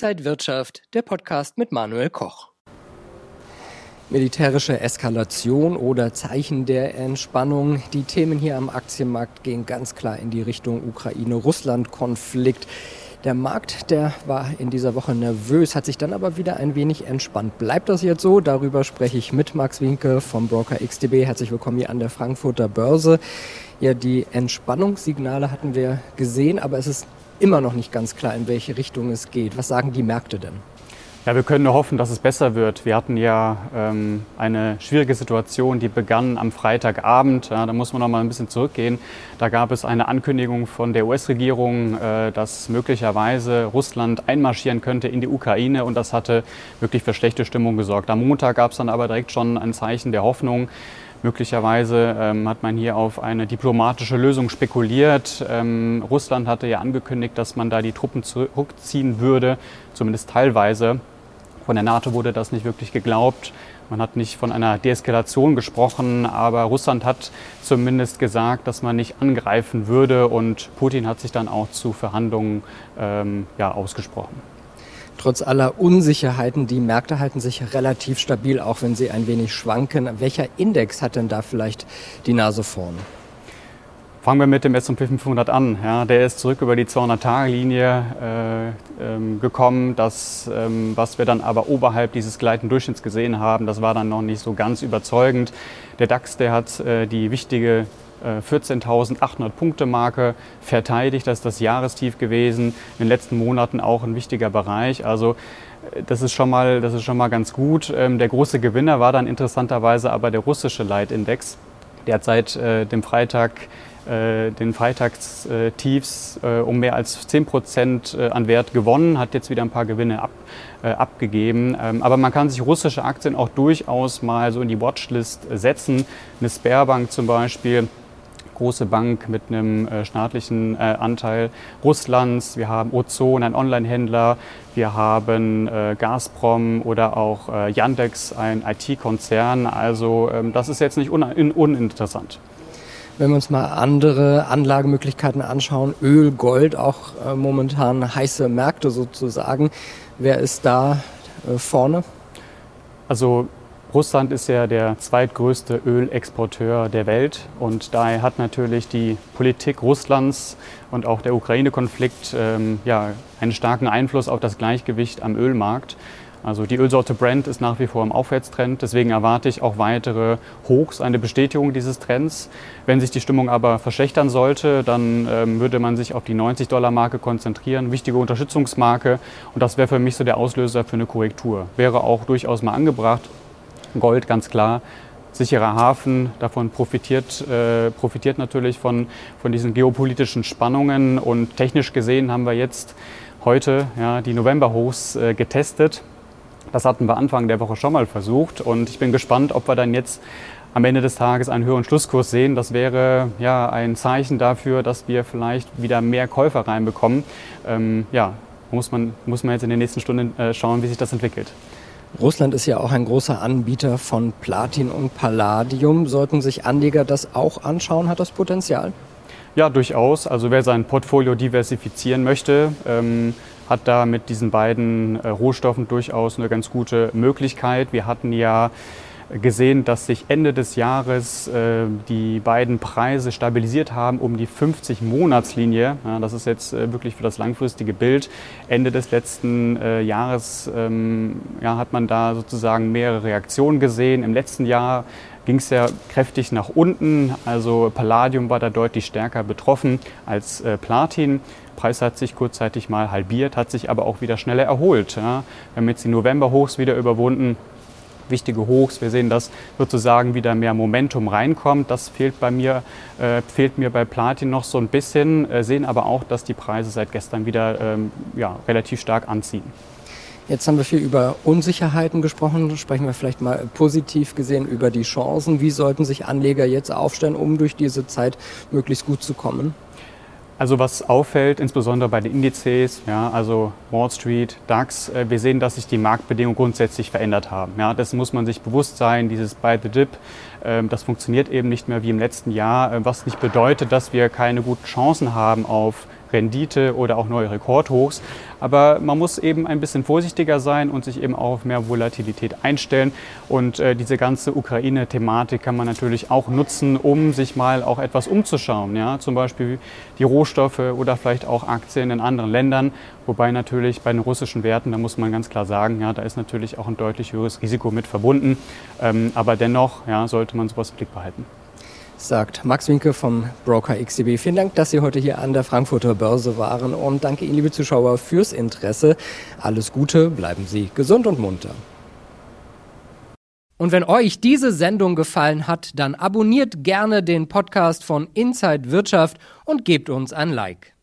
Inside Wirtschaft, der Podcast mit Manuel Koch. Militärische Eskalation oder Zeichen der Entspannung. Die Themen hier am Aktienmarkt gehen ganz klar in die Richtung Ukraine-Russland-Konflikt. Der Markt, der war in dieser Woche nervös, hat sich dann aber wieder ein wenig entspannt. Bleibt das jetzt so? Darüber spreche ich mit Max Winke vom Broker XTB. Herzlich willkommen hier an der Frankfurter Börse. Ja, die Entspannungssignale hatten wir gesehen, aber es ist immer noch nicht ganz klar, in welche Richtung es geht. Was sagen die Märkte denn? Ja, wir können nur hoffen, dass es besser wird. Wir hatten ja ähm, eine schwierige Situation, die begann am Freitagabend. Ja, da muss man noch mal ein bisschen zurückgehen. Da gab es eine Ankündigung von der US-Regierung, äh, dass möglicherweise Russland einmarschieren könnte in die Ukraine und das hatte wirklich für schlechte Stimmung gesorgt. Am Montag gab es dann aber direkt schon ein Zeichen der Hoffnung. Möglicherweise ähm, hat man hier auf eine diplomatische Lösung spekuliert. Ähm, Russland hatte ja angekündigt, dass man da die Truppen zurückziehen würde, zumindest teilweise. Von der NATO wurde das nicht wirklich geglaubt. Man hat nicht von einer Deeskalation gesprochen, aber Russland hat zumindest gesagt, dass man nicht angreifen würde und Putin hat sich dann auch zu Verhandlungen ähm, ja, ausgesprochen trotz aller Unsicherheiten, die Märkte halten sich relativ stabil, auch wenn sie ein wenig schwanken. Welcher Index hat denn da vielleicht die Nase vorn? Fangen wir mit dem S&P 500 an. Ja, der ist zurück über die 200-Tage-Linie äh, ähm, gekommen. Das, ähm, was wir dann aber oberhalb dieses gleitenden Durchschnitts gesehen haben, das war dann noch nicht so ganz überzeugend. Der DAX, der hat äh, die wichtige 14.800 äh, Punkte Marke verteidigt. Das ist das Jahrestief gewesen. In den letzten Monaten auch ein wichtiger Bereich. Also äh, das ist schon mal, das ist schon mal ganz gut. Ähm, der große Gewinner war dann interessanterweise aber der russische Leitindex. Der hat seit äh, dem Freitag den Freitagstiefs um mehr als 10 Prozent an Wert gewonnen, hat jetzt wieder ein paar Gewinne ab, abgegeben. Ähm, aber man kann sich russische Aktien auch durchaus mal so in die Watchlist setzen. Eine Sperrbank zum Beispiel große Bank mit einem äh, staatlichen äh, Anteil Russlands. Wir haben Ozon, ein Online-Händler. Wir haben äh, Gazprom oder auch Yandex, ein IT-Konzern. Also ähm, das ist jetzt nicht un uninteressant. Wenn wir uns mal andere Anlagemöglichkeiten anschauen, Öl, Gold, auch äh, momentan heiße Märkte sozusagen. Wer ist da äh, vorne? Also Russland ist ja der zweitgrößte Ölexporteur der Welt und daher hat natürlich die Politik Russlands und auch der Ukraine-Konflikt ähm, ja, einen starken Einfluss auf das Gleichgewicht am Ölmarkt. Also die Ölsorte Brent ist nach wie vor im Aufwärtstrend, deswegen erwarte ich auch weitere Hochs, eine Bestätigung dieses Trends. Wenn sich die Stimmung aber verschlechtern sollte, dann ähm, würde man sich auf die 90-Dollar-Marke konzentrieren, wichtige Unterstützungsmarke und das wäre für mich so der Auslöser für eine Korrektur. Wäre auch durchaus mal angebracht. Gold ganz klar. Sicherer Hafen, davon profitiert, äh, profitiert natürlich von, von diesen geopolitischen Spannungen. Und technisch gesehen haben wir jetzt heute ja, die Novemberhochs äh, getestet. Das hatten wir Anfang der Woche schon mal versucht. Und ich bin gespannt, ob wir dann jetzt am Ende des Tages einen höheren Schlusskurs sehen. Das wäre ja ein Zeichen dafür, dass wir vielleicht wieder mehr Käufer reinbekommen. Ähm, ja, muss man, muss man jetzt in den nächsten Stunden äh, schauen, wie sich das entwickelt. Russland ist ja auch ein großer Anbieter von Platin und Palladium. Sollten sich Anleger das auch anschauen? Hat das Potenzial? Ja, durchaus. Also wer sein Portfolio diversifizieren möchte, ähm, hat da mit diesen beiden äh, Rohstoffen durchaus eine ganz gute Möglichkeit. Wir hatten ja gesehen, dass sich Ende des Jahres äh, die beiden Preise stabilisiert haben um die 50-Monatslinie. Ja, das ist jetzt äh, wirklich für das langfristige Bild. Ende des letzten äh, Jahres ähm, ja, hat man da sozusagen mehrere Reaktionen gesehen. Im letzten Jahr ging es ja kräftig nach unten. Also Palladium war da deutlich stärker betroffen als äh, Platin. Preis hat sich kurzzeitig mal halbiert, hat sich aber auch wieder schneller erholt. Ja. Wir haben jetzt die November-Hochs wieder überwunden wichtige Hochs. Wir sehen, dass sozusagen wieder mehr Momentum reinkommt. Das fehlt bei mir, äh, fehlt mir bei Platin noch so ein bisschen, äh, sehen aber auch, dass die Preise seit gestern wieder ähm, ja, relativ stark anziehen. Jetzt haben wir viel über Unsicherheiten gesprochen. Sprechen wir vielleicht mal positiv gesehen über die Chancen. Wie sollten sich Anleger jetzt aufstellen, um durch diese Zeit möglichst gut zu kommen? Also was auffällt, insbesondere bei den Indizes, ja, also Wall Street, DAX, äh, wir sehen, dass sich die Marktbedingungen grundsätzlich verändert haben. Ja, das muss man sich bewusst sein, dieses Buy the Dip, äh, das funktioniert eben nicht mehr wie im letzten Jahr, äh, was nicht bedeutet, dass wir keine guten Chancen haben auf Rendite oder auch neue Rekordhochs. Aber man muss eben ein bisschen vorsichtiger sein und sich eben auch auf mehr Volatilität einstellen. Und äh, diese ganze Ukraine-Thematik kann man natürlich auch nutzen, um sich mal auch etwas umzuschauen. Ja? Zum Beispiel die Rohstoffe oder vielleicht auch Aktien in anderen Ländern. Wobei natürlich bei den russischen Werten, da muss man ganz klar sagen, ja, da ist natürlich auch ein deutlich höheres Risiko mit verbunden. Ähm, aber dennoch ja, sollte man sowas im Blick behalten sagt Max Winke vom Broker XTB. Vielen Dank, dass Sie heute hier an der Frankfurter Börse waren und danke Ihnen, liebe Zuschauer, fürs Interesse. Alles Gute, bleiben Sie gesund und munter. Und wenn euch diese Sendung gefallen hat, dann abonniert gerne den Podcast von Inside Wirtschaft und gebt uns ein Like.